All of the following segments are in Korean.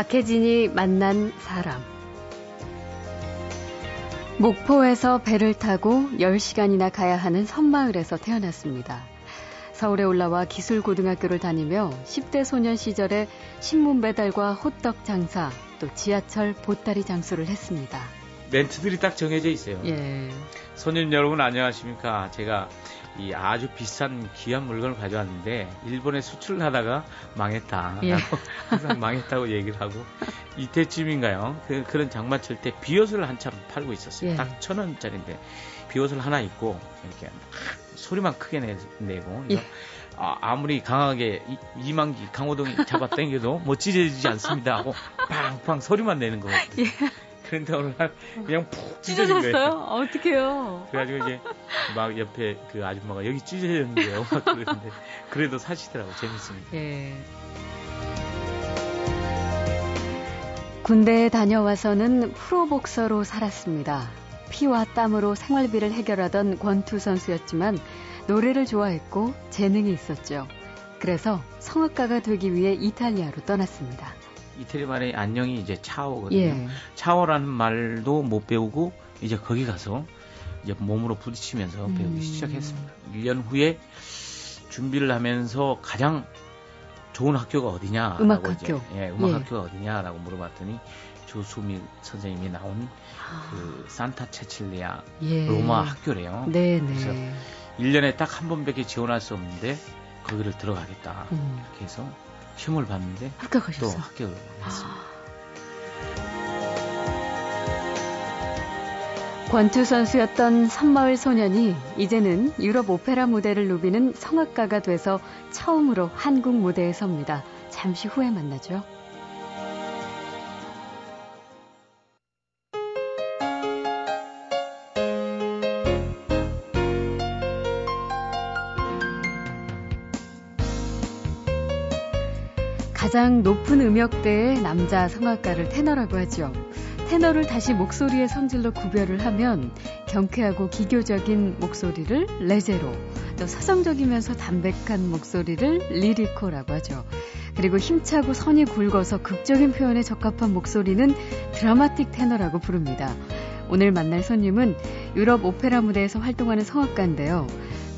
박혜진이 만난 사람. 목포에서 배를 타고 10시간이나 가야 하는 섬마을에서 태어났습니다. 서울에 올라와 기술고등학교를 다니며 10대 소년 시절에 신문 배달과 호떡 장사, 또 지하철 보따리 장수를 했습니다. 멘트들이 딱 정해져 있어요. 예. 손님 여러분 안녕하십니까. 제가 이 아주 비싼 귀한 물건을 가져왔는데 일본에 수출을 하다가 망했다. 예. 항상 망했다고 얘기를 하고 이때쯤인가요? 그, 그런 장마철 때 비옷을 한참 팔고 있었어요. 예. 딱천 원짜리인데 비옷을 하나 입고 이렇게 막 소리만 크게 내, 내고 예. 아, 무리 강하게 이, 만기 강호동이 잡아 당겨도 뭐 찢어지지 않습니다 하고 팡팡 소리만 내는 거예요. 예. 그런데 어느 날 그냥 푹 찢어진 거예요. 찢어졌어요? 어떡해요. 그래가지고 이제 막 옆에 그 아줌마가 여기 찢어졌는데요. 막 그러는데 그래도 사시더라고 재밌습니다. 예. 군대에 다녀와서는 프로복서로 살았습니다. 피와 땀으로 생활비를 해결하던 권투 선수였지만 노래를 좋아했고 재능이 있었죠. 그래서 성악가가 되기 위해 이탈리아로 떠났습니다. 이태리 말의 안녕이 이제 차오거든요. 예. 차오라는 말도 못 배우고 이제 거기 가서 이제 몸으로 부딪히면서 음. 배우기 시작했습니다. 1년 후에 준비를 하면서 가장 좋은 학교가 어디냐? 음악 라고 이제, 학교. 예, 음악 예. 학교가 어디냐라고 물어봤더니 조수미 선생님이 나온 그 산타 체칠리아 예. 로마 학교래요. 네네. 그래서 1년에 딱 한 번밖에 지원할 수 없는데 거기를 들어가겠다. 음, 이렇게 해서 시험을 봤는데 또 합격하셨어. 합격을 했습니다. 권투 선수였던 섬마을 소년이 이제는 유럽 오페라 무대를 누비는 성악가가 돼서 처음으로 한국 무대에 섭니다. 잠시 후에 만나죠. 가장 높은 음역대의 남자 성악가를 테너라고 하죠. 테너를 다시 목소리의 성질로 구별을 하면 경쾌하고 기교적인 목소리를 leggero, 또 서정적이면서 담백한 목소리를 lirico라고 하죠. 그리고 힘차고 선이 굵어서 극적인 표현에 적합한 목소리는 드라마틱 테너라고 부릅니다. 오늘 만날 손님은 유럽 오페라 무대에서 활동하는 성악가인데요.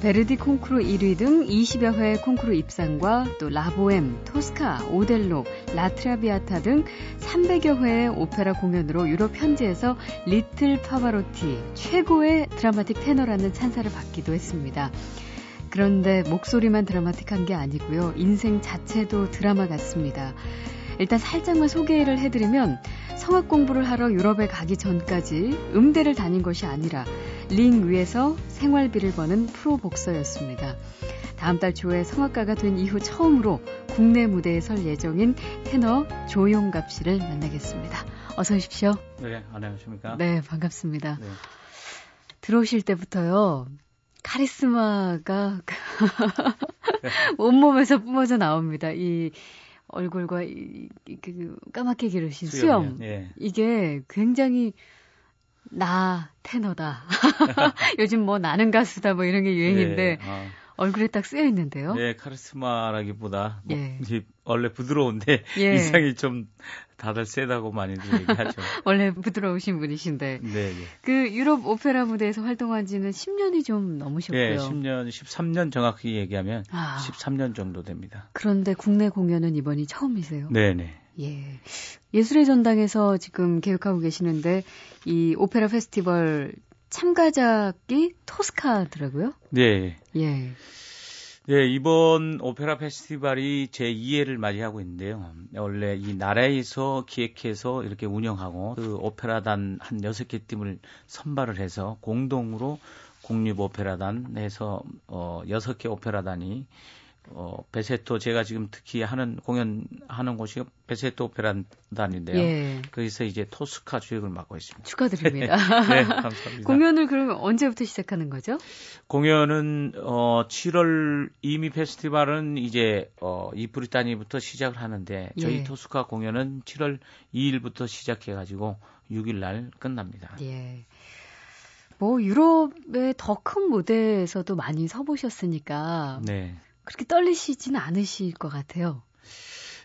베르디 콩쿠르 1위 등 20여 회 콩쿠르 입상과 또 라보엠, 토스카, 오델로, 라트라비아타 등 300여 회의 오페라 공연으로 유럽 현지에서 리틀 파바로티 최고의 드라마틱 테너라는 찬사를 받기도 했습니다. 그런데 목소리만 드라마틱한 게 아니고요. 인생 자체도 드라마 같습니다. 일단 살짝만 소개를 해드리면 성악 공부를 하러 유럽에 가기 전까지 음대를 다닌 것이 아니라 링 위에서 생활비를 버는 프로 복서였습니다. 다음 달 초에 성악가가 된 이후 처음으로 국내 무대에 설 예정인 테너 조용갑 씨를 만나겠습니다. 어서 오십시오. 네, 안녕하십니까? 네, 반갑습니다. 네. 들어오실 때부터요. 카리스마가 온몸에서 뿜어져 나옵니다. 이 얼굴과 이, 이- 그 까맣게 기르신 수염. 예. 이게 굉장히 나 테너다. 요즘 뭐 나는 가수다 뭐 이런 게 유행인데 예, 어, 얼굴에 딱 쓰여 있는데요. 예, 카리스마라기보다 뭐 예. 원래 부드러운데 예. 이상이 좀 다들 세다고 많이들 얘기하죠. 원래 부드러우신 분이신데 네, 예. 그 유럽 오페라 무대에서 활동한 지는 10년이 좀 넘으셨고요. 예, 10년, 13년 정확히 얘기하면 아. 13년 정도 됩니다. 그런데 국내 공연은 이번이 처음이세요? 네, 네. 예. 예술의 전당에서 지금 계획하고 계시는데 이 오페라 페스티벌 참가자기 토스카더라고요. 네. 예. 네, 이번 오페라 페스티벌이 제 2회를 맞이하고 있는데요. 원래 이 나라에서 기획해서 이렇게 운영하고 그 오페라단 한 6개 팀을 선발을 해서 공동으로 국립 오페라단에서 어 6개 오페라단이 어 베세토 제가 지금 특히 하는 공연 하는 곳이 베세토 오페라단인데요. 예. 거기서 이제 토스카 주역을 맡고 있습니다. 축하드립니다. 네, 감사합니다. 공연을 그러면 언제부터 시작하는 거죠? 공연은 어 7월 이미 페스티벌은 이제 어 이브리타니부터 시작을 하는데 저희 예. 토스카 공연은 7월 2일부터 시작해 가지고 6일 날 끝납니다. 예. 뭐 유럽의 더 큰 무대에서도 많이 서보셨으니까 네. 그렇게 떨리시지는 않으실 것 같아요.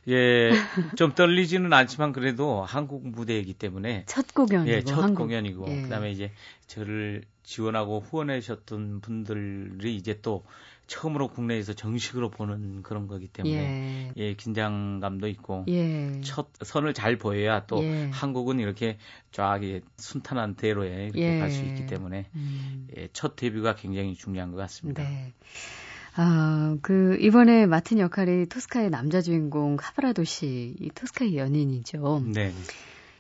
예, 좀 떨리지는 않지만 그래도 한국 무대이기 때문에 첫 공연이고 예, 첫 한국. 공연이고 예. 그다음에 이제 저를 지원하고 후원하셨던 분들이 이제 또 처음으로 국내에서 정식으로 보는 그런 거기 때문에 예. 예, 긴장감도 있고 예. 첫 선을 잘 보여야 또 예. 한국은 이렇게 쫙 예, 순탄한 대로에 이렇게 예. 갈수 있기 때문에 음. 예, 첫 데뷔가 굉장히 중요한 것 같습니다. 네. 아, 그, 이번에 맡은 역할이 토스카의 남자 주인공 카브라도 씨, 이 토스카의 연인이죠. 네.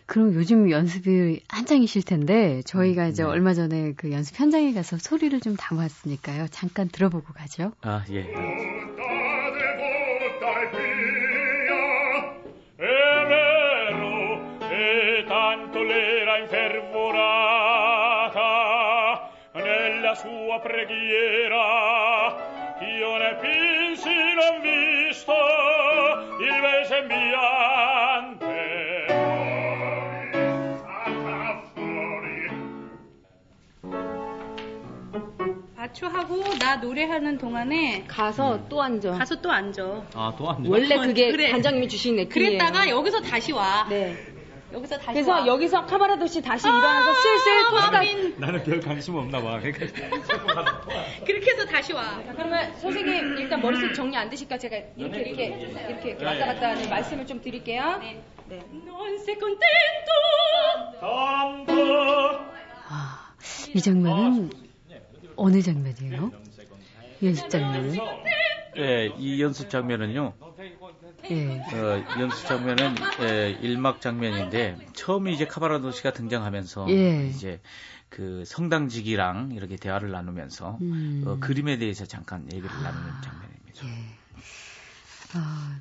그럼 요즘 연습이 한창이실 텐데, 저희가 이제 네. 얼마 전에 그 연습 현장에 가서 소리를 좀 담았으니까요. 잠깐 들어보고 가죠. 아, 예. E sua preghiera. Pinsi non visto il ve sembiante. Fuori, 아추하고 나 노래하는 동안에 가서 또 앉아. 가서 또 앉아. 아, 또 한. 원래 그게 그래. 관장님이 주신 네팅이에요. 그랬다가 여기서 다시 와. 네. 여기서 다시 그래서 와. 여기서 카바라도 씨 다시 일어나서 슬슬. 하빈. 나는 별 관심 없나 봐. 그러니까 그렇게 해서 다시 와. 그러면 선생님 일단 머릿속 정리 안 되실까 제가 이렇게 이렇게 이렇게, 이렇게 왔다 갔다 하는 말씀을 좀 드릴게요. 네. Tanto 아, 이 장면은 어느 장면이에요? 연습 장면은? 예, 이 연습 장면은요. 예. 어, 연습 장면은 예, 일막 장면인데 처음에 이제 카바라도 씨가 등장하면서 예. 이제 그 성당직이랑 이렇게 대화를 나누면서 음. 어, 그림에 대해서 잠깐 얘기를 나누는 장면입니다. 예. 아,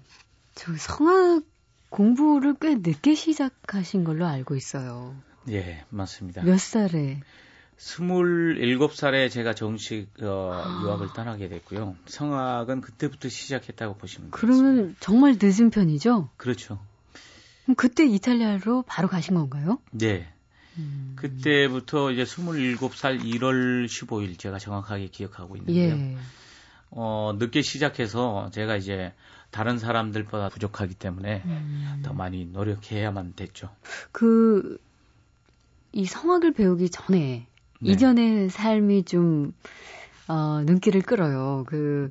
저 성악 공부를 꽤 늦게 시작하신 걸로 알고 있어요. 예, 맞습니다. 몇 살에? 27살에 제가 정식 어, 아. 유학을 떠나게 됐고요. 성악은 그때부터 시작했다고 보시면 되겠습니다. 그러면 정말 늦은 편이죠? 그렇죠. 그럼 그때 이탈리아로 바로 가신 건가요? 네. 음. 그때부터 이제 27살 1월 15일 제가 정확하게 기억하고 있는데요. 예. 어, 늦게 시작해서 제가 이제 다른 사람들보다 부족하기 때문에 음. 더 많이 노력해야만 됐죠. 그, 이 성악을 배우기 전에, 네. 이전의 삶이 좀, 어, 눈길을 끌어요. 그,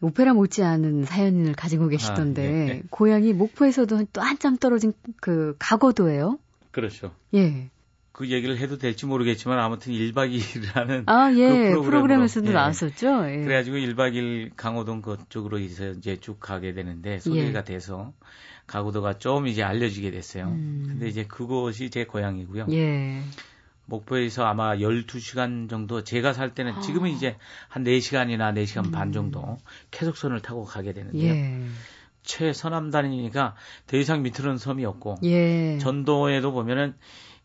오페라 못지않은 사연을 가지고 계시던데, 아, 네. 고향이 목포에서도 또 한참 떨어진 그 가거도예요? 그렇죠. 예. 그 얘기를 해도 될지 모르겠지만 아무튼 1박 2일이라는 아, 예. 그 프로그램에서도 예. 나왔었죠? 예. 그래가지고 1박 2일 강호동 그쪽으로 이제 이제 쭉 가게 되는데 소개가 돼서 가구도가 좀 이제 알려지게 됐어요. 음. 근데 이제 그곳이 제 고향이고요. 예. 목포에서 아마 12시간 정도 제가 살 때는 지금은 이제 한 4시간이나 4시간 반 정도 계속선을 타고 가게 되는데요. 예. 최서남단이니까 더 이상 밑으로는 섬이 없고 예. 전도에도 보면은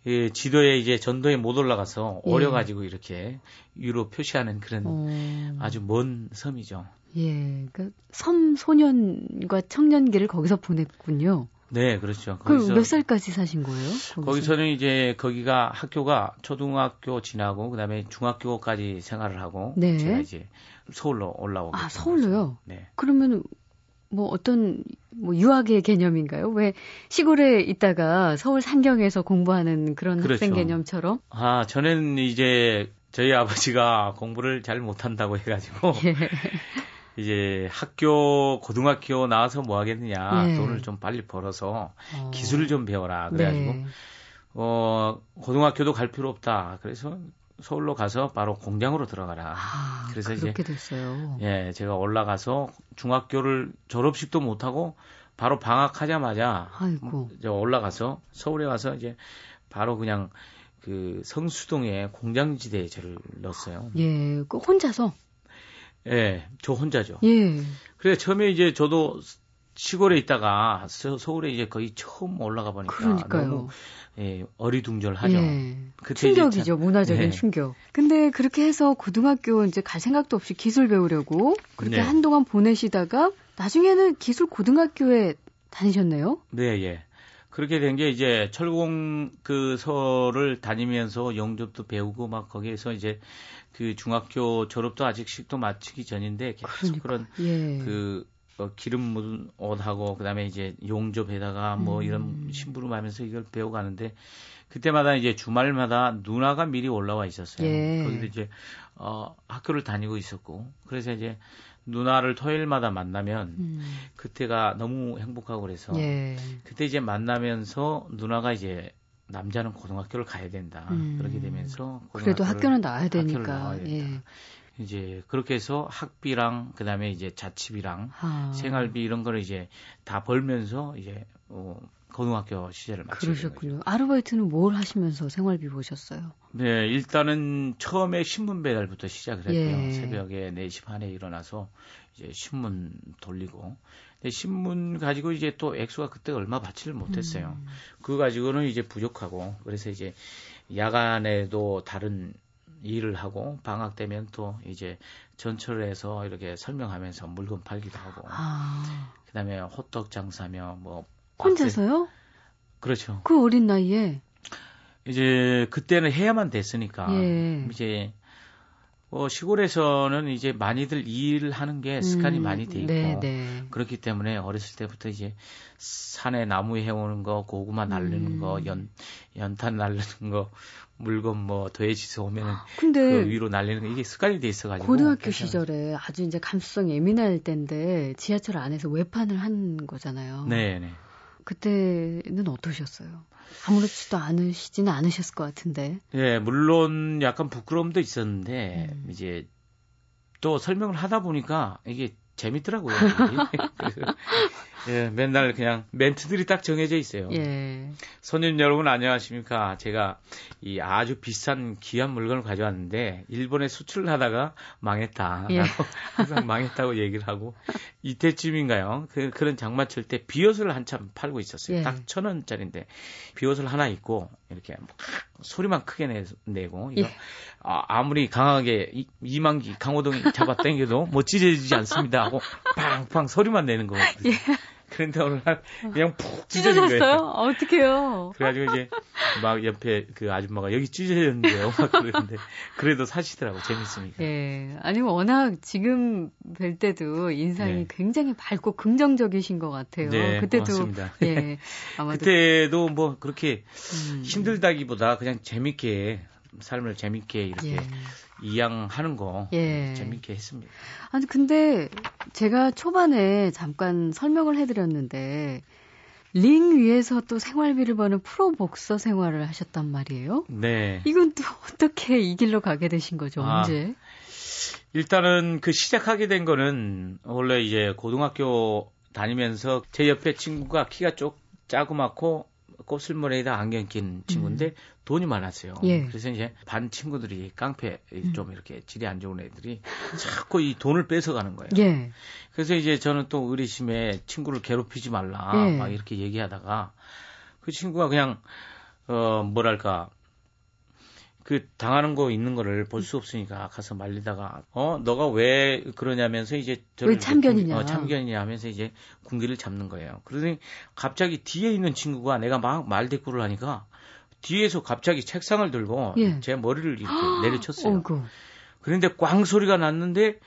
예, 지도에 이제 전도에 못 올라가서 예. 어려가지고 이렇게 위로 표시하는 그런 어, 아주 먼 섬이죠. 예. 그, 섬 소년과 청년기를 거기서 보냈군요. 네, 그렇죠. 그럼 몇 살까지 사신 거예요? 거기서? 거기서는 이제 거기가 학교가 초등학교 지나고 그다음에 중학교까지 생활을 하고 네. 제가 이제 서울로 올라오고 아, 서울로요? 네. 그러면 뭐 어떤 뭐 유학의 개념인가요? 왜 시골에 있다가 서울 산경에서 공부하는 그런 그렇죠. 학생 개념처럼? 아, 저는 이제 저희 아버지가 공부를 잘 못한다고 해가지고 예. 이제 학교 고등학교 나와서 뭐 하겠느냐 예. 돈을 좀 빨리 벌어서 어. 기술을 좀 배워라 그래가지고 네. 어 고등학교도 갈 필요 없다 그래서 서울로 가서 바로 공장으로 들어가라 아, 그래서 이제 그렇게 됐어요. 예 제가 올라가서 중학교를 졸업식도 못 하고 바로 방학하자마자 아이고. 저 올라가서 서울에 와서 이제 바로 그냥 그 성수동에 공장지대에 저를 넣었어요. 예. 그 혼자서? 예, 저 혼자죠. 예. 그래 처음에 이제 저도 시골에 있다가 서, 서울에 이제 거의 처음 올라가 보니까 그러니까요. 너무 예, 어리둥절하죠. 예. 충격이죠. 참- 문화적인 네. 충격. 근데 그렇게 해서 고등학교 이제 갈 생각도 없이 기술 배우려고 그렇게 네. 한동안 보내시다가 나중에는 기술 고등학교에 다니셨네요? 네, 예. 그렇게 된 게 이제 철공 그 서를 다니면서 영접도 배우고 막 거기에서 이제 그 중학교 졸업도 아직 식도 마치기 전인데 계속 그러니까. 그런 예. 그 어, 기름 묻은 옷하고 그다음에 이제 용접에다가 뭐 음. 이런 심부름하면서 이걸 배워가는데 그때마다 이제 주말마다 누나가 미리 올라와 있었어요. 예. 거기서 이제 어 학교를 다니고 있었고 그래서 이제 누나를 토요일마다 만나면 음. 그때가 너무 행복하고 그래서 예. 그때 이제 만나면서 누나가 이제 남자는 고등학교를 가야 된다. 음. 그렇게 되면서 그래도 학교는 나와야 되니까. 예. 이제 그렇게 해서 학비랑 그다음에 이제 자취비랑 아. 생활비 이런 거를 이제 다 벌면서 이제 어, 고등학교 시절을 거죠. 그러셨군요. 아르바이트는 뭘 하시면서 생활비 보셨어요? 네, 일단은 처음에 신문 배달부터 시작을 했고요. 예. 새벽에 4시 반에 일어나서 이제 신문 돌리고. 근데 신문 가지고 이제 또 액수가 그때 얼마 받지를 못했어요. 음. 그거 가지고는 이제 부족하고 그래서 이제 야간에도 다른 일을 하고 방학 되면 또 이제 전철에서 이렇게 설명하면서 물건 팔기도 하고 아. 그다음에 호떡 장사며 뭐 혼자서요? 그렇죠. 그 어린 나이에? 이제 그때는 해야만 됐으니까 예. 이제 어, 시골에서는 이제 많이들 일하는 게 습관이 음, 많이 돼 있고 네, 네. 그렇기 때문에 어렸을 때부터 이제 산에 나무 해오는 거, 고구마 날리는 음. 거, 연 연탄 날리는 거, 물건 뭐 돼지소 오면은 근데 그 위로 날리는 거 이게 습관이 돼 있어가지고 고등학교 그래서 시절에 아주 이제 감수성 예민할 때인데 지하철 안에서 외판을 한 거잖아요. 네, 네. 그때는 어떠셨어요? 아무렇지도 않으시지는 않으셨을 것 같은데. 예, 물론 약간 부끄러움도 있었는데 음. 이제 또 설명을 하다 보니까 이게 재밌더라고요. 예, 맨날 그냥 멘트들이 딱 정해져 있어요. 예. 손님 여러분 안녕하십니까? 제가 이 아주 비싼 귀한 물건을 가져왔는데 일본에 수출을 하다가 망했다. 예. 라고 항상 망했다고 얘기를 하고 이때쯤인가요? 그 그런 장마철 때 비옷을 한참 팔고 있었어요. 예. 딱천 원짜리인데 비옷을 하나 입고 이렇게 막 소리만 크게 내, 내고 이거 예. 아, 아무리 강하게 이, 이만기 강호동이 잡아 당겨도 못 찢어지지 않습니다 하고 팡팡 소리만 내는 거거든요. 그런데 오늘 날 그냥 푹 찢어진 거예요. 찢어졌어요? 어떡해요? 그래가지고 이제 막 옆에 그 아줌마가 여기 찢어졌는데요. 막 그러는데 그래도 사시더라고 재밌으니까. 예. 아니, 워낙 지금 뵐 때도 인상이 네. 굉장히 밝고 긍정적이신 것 같아요. 네, 그때도. 고맙습니다. 예. 아마도. 그때도 뭐 그렇게 음, 힘들다기보다 그냥 재밌게 삶을 재밌게 이렇게 예. 이양하는 거 예. 재밌게 했습니다. 아니, 근데 제가 초반에 잠깐 설명을 해드렸는데, 링 위에서 또 생활비를 버는 프로 복서 생활을 하셨단 말이에요? 네. 이건 또 어떻게 이 길로 가게 되신 거죠? 아. 언제? 일단은 그 시작하게 된 거는 원래 이제 고등학교 다니면서 제 옆에 친구가 키가 쪽 자그맣고 곱슬머리에다 안경 낀 친구인데 돈이 많았어요. 음. 예. 그래서 이제 반 친구들이 깡패 좀 이렇게 질이 안 좋은 애들이 자꾸 이 돈을 뺏어가는 거예요. 예. 그래서 이제 저는 또 의리심에 친구를 괴롭히지 말라 예. 막 이렇게 얘기하다가 그 친구가 그냥 어 뭐랄까 그 당하는 거 있는 거를 볼 수 없으니까 가서 말리다가 어 너가 왜 그러냐면서 이제 저를 왜 참견이냐. 어, 참견이냐 하면서 이제 군기를 잡는 거예요. 그러더니 갑자기 뒤에 있는 친구가 내가 막 말 대꾸를 하니까 뒤에서 갑자기 책상을 들고 예. 제 머리를 이렇게 내려쳤어요. 어이구. 그런데 꽝 소리가 났는데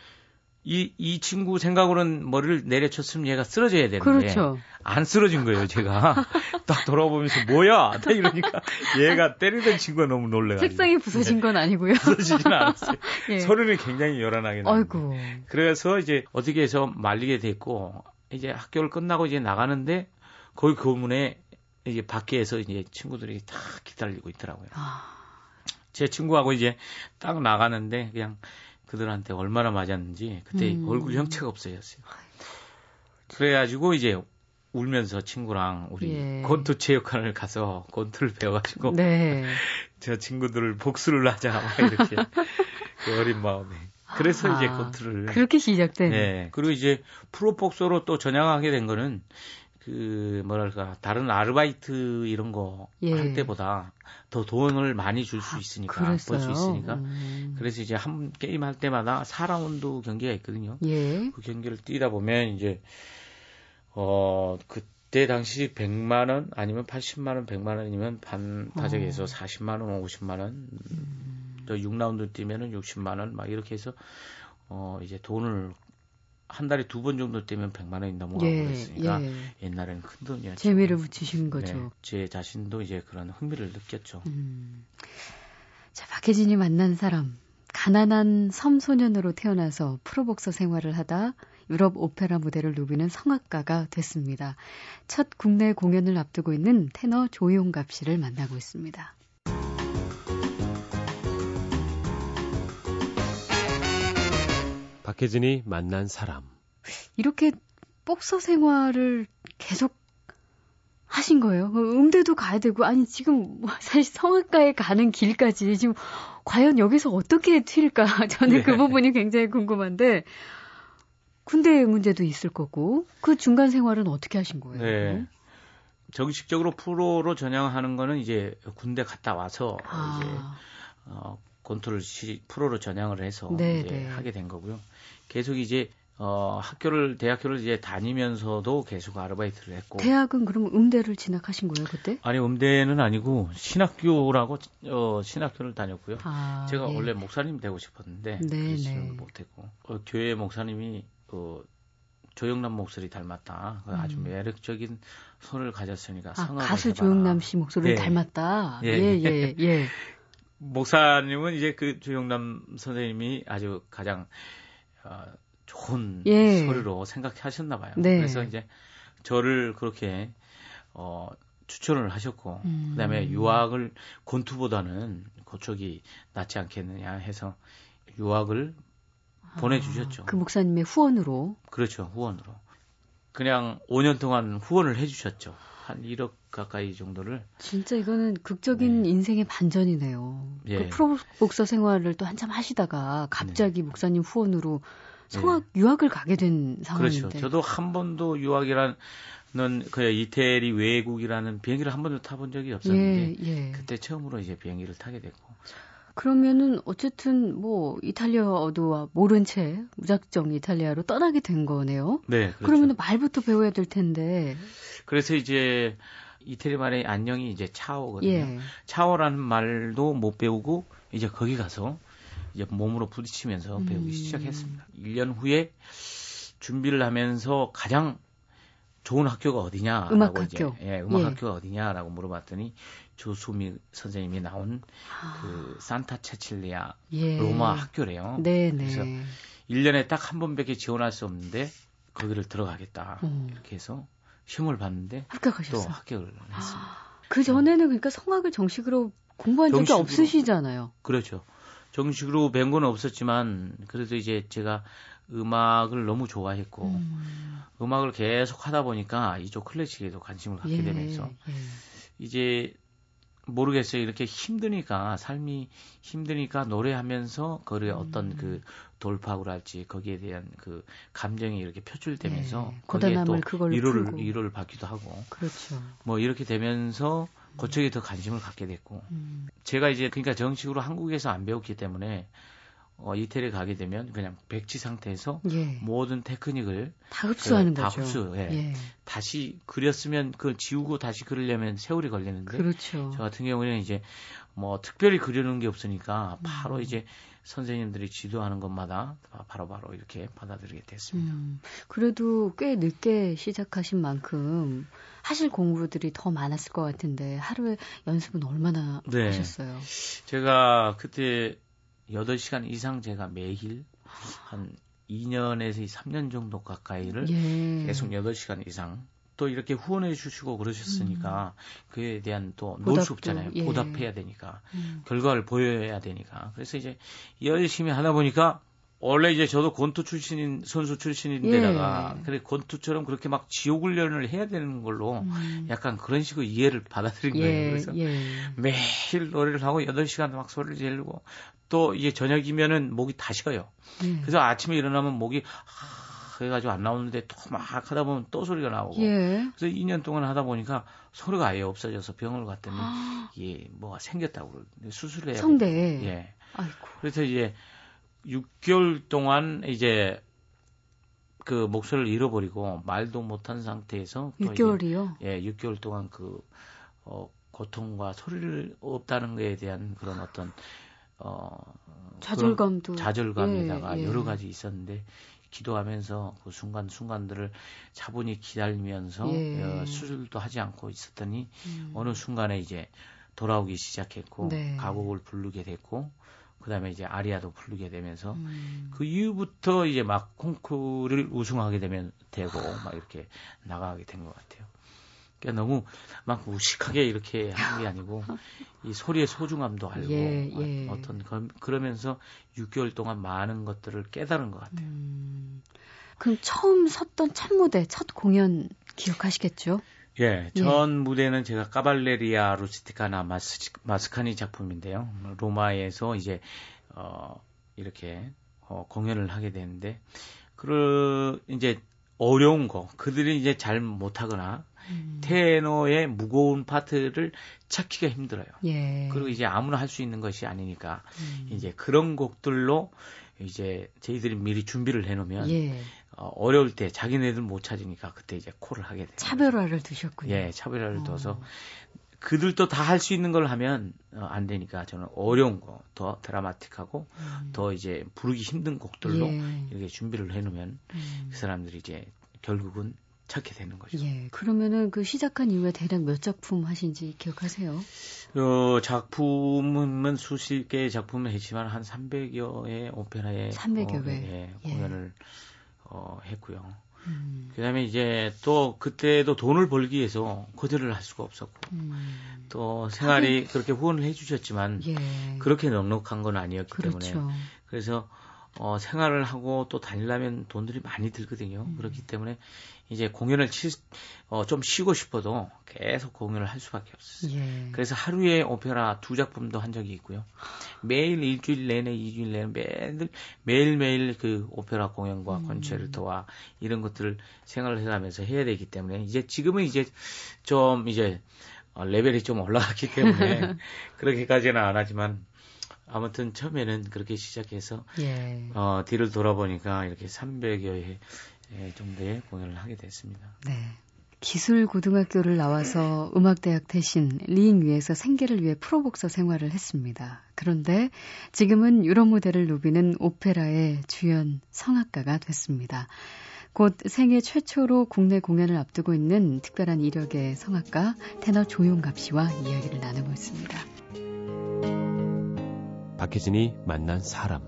이, 이 친구 생각으로는 머리를 내려쳤으면 얘가 쓰러져야 되는데 그렇죠. 안 쓰러진 거예요, 제가. 딱 돌아보면서 뭐야? 딱 이러니까 얘가 때리던 친구가 너무 놀래가지고. 책상이 부서진 건 아니고요. 부서지진 않았어요. 예. 소리는 굉장히 요란하게 나요. 아이고. 그래서 이제 어떻게 해서 말리게 됐고 이제 학교를 끝나고 이제 나가는데 거기 교문에 이제 밖에서 이제 친구들이 다 기다리고 있더라고요. 아, 제 친구하고 이제 딱 나가는데 그냥 그들한테 얼마나 맞았는지 그때 음. 얼굴 형체가 없어졌어요. 그래가지고 이제 울면서 친구랑 우리 예. 권투 체육관을 가서 권투를 배워가지고 네. 저 친구들을 복수를 하자 막 이렇게 그 어린 마음에 그래서 이제 아, 권투를 그렇게 시작된. 네. 그리고 이제 프로 복서로 또 전향하게 된 거는 그 뭐랄까 다른 아르바이트 이런 거할 예. 때보다 더 돈을 많이 줄 수 있으니까 벌수 그랬어요. 있으니까 음. 그래서 이제 한 게임 할 때마다 4라운드 경기가 있거든요. 예. 그 경기를 뛰다 보면 이제 어 그때 당시 100만 원 아니면 80만 원, 100만 원이면 반 타석에서 어. 40만 원, 50만 원. 또 6라운드 뛰면은 60만 원 막 이렇게 해서 어 이제 돈을 한 달에 두 번 정도 떼면 100만 원이 넘어가고 예, 그랬으니까 예. 옛날에는 큰 돈이었죠. 재미를 붙이신 네, 거죠. 제 자신도 이제 그런 흥미를 느꼈죠. 음. 자, 박혜진이 만난 사람. 가난한 섬 소년으로 태어나서 프로복서 생활을 하다 유럽 오페라 무대를 누비는 성악가가 됐습니다. 첫 국내 공연을 앞두고 있는 테너 조용갑 씨를 만나고 있습니다. 박혜진이 만난 사람. 이렇게 복서 생활을 계속 하신 거예요. 그 음대도 가야 되고 아니 지금 뭐 사실 성악가에 가는 길까지 지금 과연 여기서 어떻게 튈까 저는 그 네. 부분이 굉장히 궁금한데 군대 문제도 있을 거고 그 중간 생활은 어떻게 하신 거예요? 네. 정식적으로 프로로 전향하는 거는 이제 군대 갔다 와서 이제 아, 어, 권투를 시, 프로로 전향을 해서 네, 이제 네. 하게 된 거고요. 계속 이제 어, 학교를 대학교를 이제 다니면서도 계속 아르바이트를 했고 대학은 그럼 음대를 진학하신 거예요 그때? 아니 음대는 아니고 신학교라고 어, 신학교를 다녔고요. 아, 제가 예. 원래 목사님 되고 싶었는데 네, 그 네. 못했고 어, 교회 목사님이 어, 조영남 목소리 닮았다. 그 아주 음. 매력적인 손을 가졌으니까 아, 가수 해봐라. 조영남 씨 목소리를 네. 닮았다. 예. 예, 예, 예. 목사님은 이제 그 조영남 선생님이 아주 가장 어, 좋은 예. 소리로 생각하셨나 봐요. 네. 그래서 이제 저를 그렇게 어, 추천을 하셨고 음. 그다음에 유학을 권투보다는 그쪽이 낫지 않겠느냐 해서 유학을 보내주셨죠. 그 목사님의 후원으로. 그렇죠 후원으로 그냥 5년 동안 후원을 해주셨죠. 한 1억 가까이 정도를 진짜 이거는 극적인 네. 인생의 반전이네요. 예. 그 프로복서 생활을 또 한참 하시다가 갑자기 네. 목사님 후원으로 성악 유학을 가게 된 상황인데. 그렇죠. 저도 한 번도 유학이라는 그 이태리 외국이라는 비행기를 한 번도 타본 적이 없었는데 예, 예. 그때 처음으로 이제 비행기를 타게 됐고 그러면은 어쨌든 뭐 이탈리아어도 모른 채 무작정 이탈리아로 떠나게 된 거네요. 네 그렇죠. 그러면은 말부터 배워야 될 텐데. 그래서 이제 이태리 말의 안녕이 이제 차오거든요. 예. 차오라는 말도 못 배우고 이제 거기 가서 이제 몸으로 부딪히면서 음. 배우기 시작했습니다. 1년 후에 준비를 하면서 가장 좋은 학교가 어디냐라고 음악 이제 학교. 예, 음악 예. 학교가 어디냐라고 물어봤더니 조수미 선생님이 나온 그 산타 체칠리아 아. 예. 로마 학교래요. 네, 그래서 네. 1년에 딱 한 번밖에 지원할 수 없는데 거기를 들어가겠다. 어. 이렇게 해서 시험을 봤는데 또 합격하셨어요. 합격을 했습니다. 그 전에는 그러니까 성악을 정식으로 공부한 적이 정식으로. 없으시잖아요. 그렇죠. 정식으로 뵌 건 없었지만 그래도 이제 제가 음악을 너무 좋아했고 음. 음악을 계속 하다 보니까 이쪽 클래식에도 관심을 갖게 되면서 예. 이제 모르겠어요. 이렇게 힘드니까 삶이 힘드니까 노래하면서 그의 음. 어떤 그 돌파구랄지 거기에 대한 그 감정이 이렇게 표출되면서 네. 거기에 또 위로를 풀고. 위로를 받기도 하고 그렇죠. 뭐 이렇게 되면서 그쪽에 더 관심을 갖게 됐고 음. 제가 이제 그러니까 정식으로 한국에서 안 배웠기 때문에 어, 이태리 가게 되면 그냥 백지 상태에서 예. 모든 테크닉을 다 흡수하는 그, 다 거죠. 흡수, 예. 예. 다시 그렸으면 그걸 지우고 다시 그리려면 세월이 걸리는데 그렇죠. 저 같은 경우에는 이제 뭐 특별히 그려놓은 게 없으니까 바로 음. 이제 선생님들이 지도하는 것마다 바로바로 이렇게 받아들이게 됐습니다. 음, 그래도 꽤 늦게 시작하신 만큼 하실 공부들이 더 많았을 것 같은데 하루에 연습은 얼마나 네. 하셨어요? 제가 그때 8시간 이상 제가 매일 한 2년에서 3년 정도 가까이를 예. 계속 8시간 이상 또 이렇게 후원해 주시고 그러셨으니까 그에 대한 또 놓을 음. 수 없잖아요. 예. 보답해야 되니까. 음. 결과를 보여야 되니까. 그래서 이제 열심히 하다 보니까 원래 이제 저도 권투 출신인 선수 출신인데다가 예. 그래 권투처럼 그렇게 막 지옥 훈련을 해야 되는 걸로 음. 약간 그런 식으로 이해를 받아들인 거예요. 예, 그래서 예. 매일 노래를 하고 8시간 막 소리를 지르고 또 이제 저녁이면은 목이 다 식어요. 예. 그래서 아침에 일어나면 목이 하 해가지고 안 나오는데 또 막 하다 보면 또 소리가 나오고 예. 그래서 2년 동안 하다 보니까 소리가 아예 없어져서 병원을 갔더니 아, 이게 뭐가 생겼다고 수술을 해야 성대에. 돼. 예. 아이고. 그래서 이제 6개월 동안 이제 그 목소리를 잃어버리고 말도 못한 상태에서 또 이제 6개월이요? 예, 6개월 동안 그, 어, 고통과 소리를 없다는 거에 대한 그런 어떤, 어, 좌절감도. 좌절감에다가 예, 예. 여러 가지 있었는데, 기도하면서 그 순간 순간들을 차분히 기다리면서 예. 어, 수술도 하지 않고 있었더니 음. 어느 순간에 이제 돌아오기 시작했고 네. 가곡을 부르게 됐고 그다음에 이제 아리아도 부르게 되면서 음. 그 이후부터 이제 막 콩쿠르를 우승하게 되면 되고 막 이렇게 나가게 된 것 같아요. 그러니까 너무 막 무식하게 이렇게 하는 게 아니고 이 소리의 소중함도 알고 예, 예. 어, 떤 그러면서 6개월 동안 많은 것들을 깨달은 것 같아요. 음. 그럼 처음 섰던 첫 무대, 첫 공연 기억하시겠죠? 예, 전 무대는 제가 까발레리아 루스티카나 마스, 마스카니 작품인데요. 로마에서 이제 어 이렇게 어, 공연을 하게 되는데 그 이제 어려운 거 그들이 이제 잘 못하거나 음. 테너의 무거운 파트를 찾기가 힘들어요. 예. 그리고 이제 아무나 할 수 있는 것이 아니니까 음. 이제 그런 곡들로 이제 저희들이 미리 준비를 해놓으면 예. 어, 어려울 때 자기네들 못 찾으니까 그때 이제 콜을 하게 돼요. 차별화를 두셨군요. 예, 차별화를 어. 둬서 그들도 다 할 수 있는 걸 하면 어, 안 되니까 저는 어려운 거, 더 드라마틱하고 음. 더 이제 부르기 힘든 곡들로 예. 이렇게 준비를 해놓으면 음. 그 사람들이 이제 결국은 찾게 되는 거죠. 예. 그러면은 그 시작한 이후에 대략 몇 작품 하신지 기억하세요? 어, 작품은 수십 개의 작품을 했지만 한 300여의 오페라에 300여 어, 회. 예, 예. 공연을 어, 했고요. 음. 그다음에 이제 또 그때도 돈을 벌기 위해서 거절을 할 수가 없었고 음. 또 생활이 그렇게 후원을 해주셨지만 예. 그렇게 넉넉한 건 아니었기 때문에 그렇죠. 그래서 어, 생활을 하고 또 다니려면 돈들이 많이 들거든요. 음. 그렇기 때문에 이제 공연을 치, 어, 좀 쉬고 싶어도 계속 공연을 할 수밖에 없었어요. 예. 그래서 하루에 오페라 두 작품도 한 적이 있고요. 매일 일주일 내내, 이주일 내내 매일, 매일매일 그 오페라 공연과 음. 콘체르토와 이런 것들을 생활을 해가면서 해야 되기 때문에 이제 지금은 이제 좀 이제 어, 레벨이 좀 올라갔기 때문에 그렇게까지는 안 하지만 아무튼 처음에는 그렇게 시작해서 예. 어, 뒤를 돌아보니까 이렇게 300여 회 정도의 공연을 하게 됐습니다. 네. 기술고등학교를 나와서 음악대학 대신 리잉 위에서 생계를 위해 프로복서 생활을 했습니다. 그런데 지금은 유럽 무대를 누비는 오페라의 주연 성악가가 됐습니다. 곧 생애 최초로 국내 공연을 앞두고 있는 특별한 이력의 성악가 테너 조용갑 씨와 이야기를 나누고 있습니다. 박혜진이 만난 사람.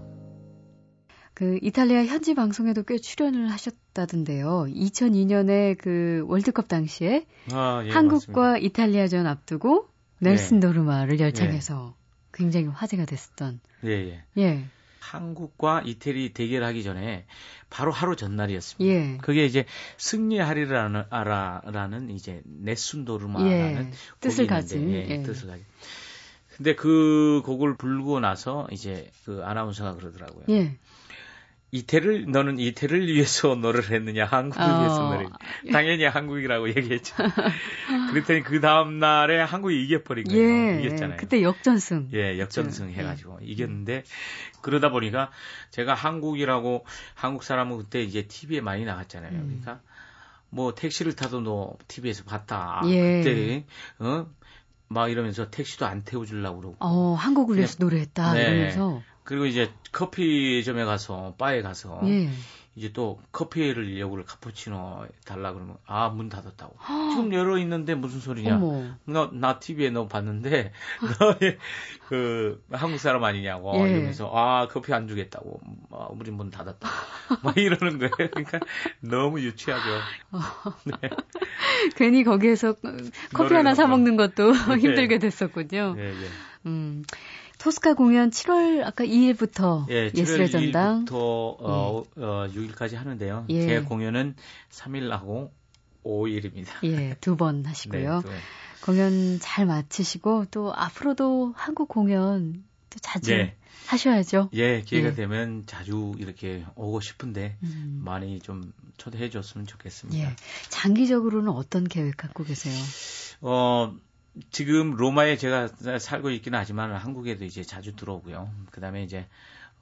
그 이탈리아 현지 방송에도 꽤 출연을 하셨다던데요. 2002년에 그 월드컵 당시에 아, 예, 한국과 맞습니다. 이탈리아전 앞두고 넬슨 도르마를 열창해서 굉장히 화제가 됐었던. 예, 예. 예. 한국과 이태리 대결하기 전에 바로 하루 전날이었습니다. 예. 그게 이제 승리하리라는 아라라는 이제 네순도르마라는 예. 뜻을 가진, 예, 예. 뜻을 가진. 근데 그 곡을 부르고 나서 이제 그 아나운서가 그러더라고요. 예. 이태를 너는 이태를 위해서 노래를 했느냐 한국을 어. 위해서 노래 당연히 한국이라고 얘기했죠. 그랬더니 그 다음 날에 한국이 이겨버린 거예요. 예. 이겼잖아요. 그때 역전승. 예, 역전승 그렇죠. 해가지고 이겼는데 그러다 보니까 제가 한국이라고 한국 사람은 그때 이제 TV에 많이 나갔잖아요. 음. 그러니까 뭐 택시를 타도 너 TV에서 봤다. 예. 그때 어 막 이러면서 택시도 안 태워주려고 그러고 어, 한국을 위해서 노래했다 네. 이러면서. 그리고 이제 커피점에 가서 바에 가서 예. 이제 또 커피를 요구를 카푸치노 달라 그러면 아 문 닫았다고 지금 열어 있는데 무슨 소리냐 어머. 너, 나 TV에 너 봤는데, 너의, 그, 한국 사람 아니냐고. 예. 이러면서, 아, 커피 안 주겠다고. 아, 우리 문 닫았다. 막 이러는 거예요. 그러니까 너무 유치하죠. 네. 괜히 거기에서 커피 하나 사. 먹는 것도 예. 힘들게 됐었군요. 예, 예. 음. 토스카 공연 7월 아까 2일부터 예, 7월 전당 2일부터 어, 어, 6일까지 하는데요. 예. 제 공연은 3일 하고 5일입니다. 예, 두 번 하시고요. 네, 또, 공연 잘 마치시고 또 앞으로도 한국 공연 또 자주 예. 하셔야죠. 예, 기회가 예. 되면 자주 이렇게 오고 싶은데, 음. 많이 좀 초대해 줬으면 좋겠습니다. 예. 장기적으로는 어떤 계획 갖고 계세요? 어, 지금 로마에 제가 살고 있기는 하지만 한국에도 이제 자주 들어오고요. 그 다음에 이제,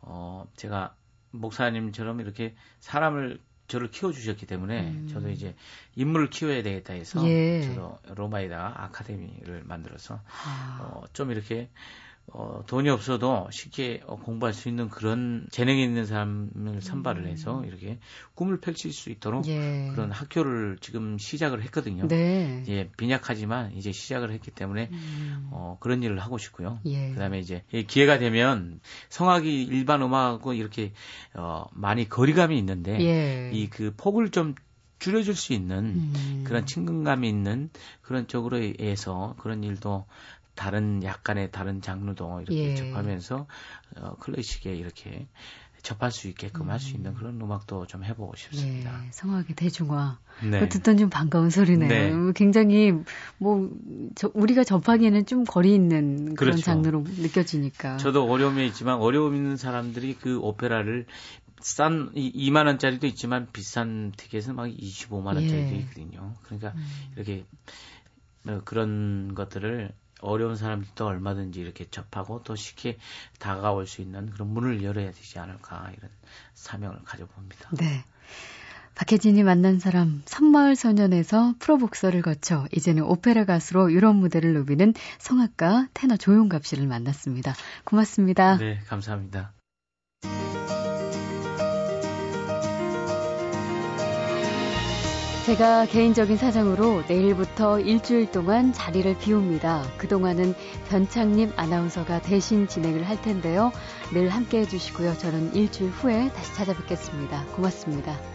어, 제가 목사님처럼 이렇게 사람을 저를 키워주셨기 때문에 음. 저도 이제 인물을 키워야 되겠다 해서 예. 저도 로마에다가 아카데미를 만들어서 아, 어, 좀 이렇게 어, 돈이 없어도 쉽게 어, 공부할 수 있는 그런 재능이 있는 사람을 선발을 해서 음. 이렇게 꿈을 펼칠 수 있도록 예. 그런 학교를 지금 시작을 했거든요. 네. 예, 빈약하지만 이제 시작을 했기 때문에 음. 어, 그런 일을 하고 싶고요. 예. 그다음에 이제 이 기회가 되면 성악이 일반 음악하고 이렇게 어, 많이 거리감이 있는데 예. 이그 폭을 좀 줄여줄 수 있는 음. 그런 친근감이 있는 그런 쪽으로 해서 그런 일도 다른 약간의 다른 장르도 이렇게 예. 접하면서 어, 클래식에 이렇게 접할 수 있게끔 할수 있는 그런 음악도 좀 해보고 싶습니다. 예, 성악의 대중화. 네. 듣던 좀 반가운 소리네요. 네. 음, 굉장히 뭐 저- 우리가 접하기에는 좀 거리 있는 그런 그렇죠. 장르로 느껴지니까. 저도 어려움이 있지만 어려움 있는 사람들이 그 오페라를 싼 2만 원짜리도 있지만 비싼 티켓은 막 25만 원짜리도 예. 있거든요. 그러니까 음. 이렇게 어, 그런 것들을 어려운 사람들도 얼마든지 이렇게 접하고 또 쉽게 다가올 수 있는 그런 문을 열어야 되지 않을까 이런 사명을 가져봅니다. 네. 박혜진이 만난 사람 섬마을 소년에서 프로복서를 거쳐 이제는 오페라 가수로 유럽 무대를 누비는 성악가 테너 조용갑 씨를 만났습니다. 고맙습니다. 네, 감사합니다. 제가 개인적인 사정으로 내일부터 일주일 동안 자리를 비웁니다. 그동안은 변창님 아나운서가 대신 진행을 할 텐데요. 늘 함께 해주시고요. 저는 일주일 후에 다시 찾아뵙겠습니다. 고맙습니다.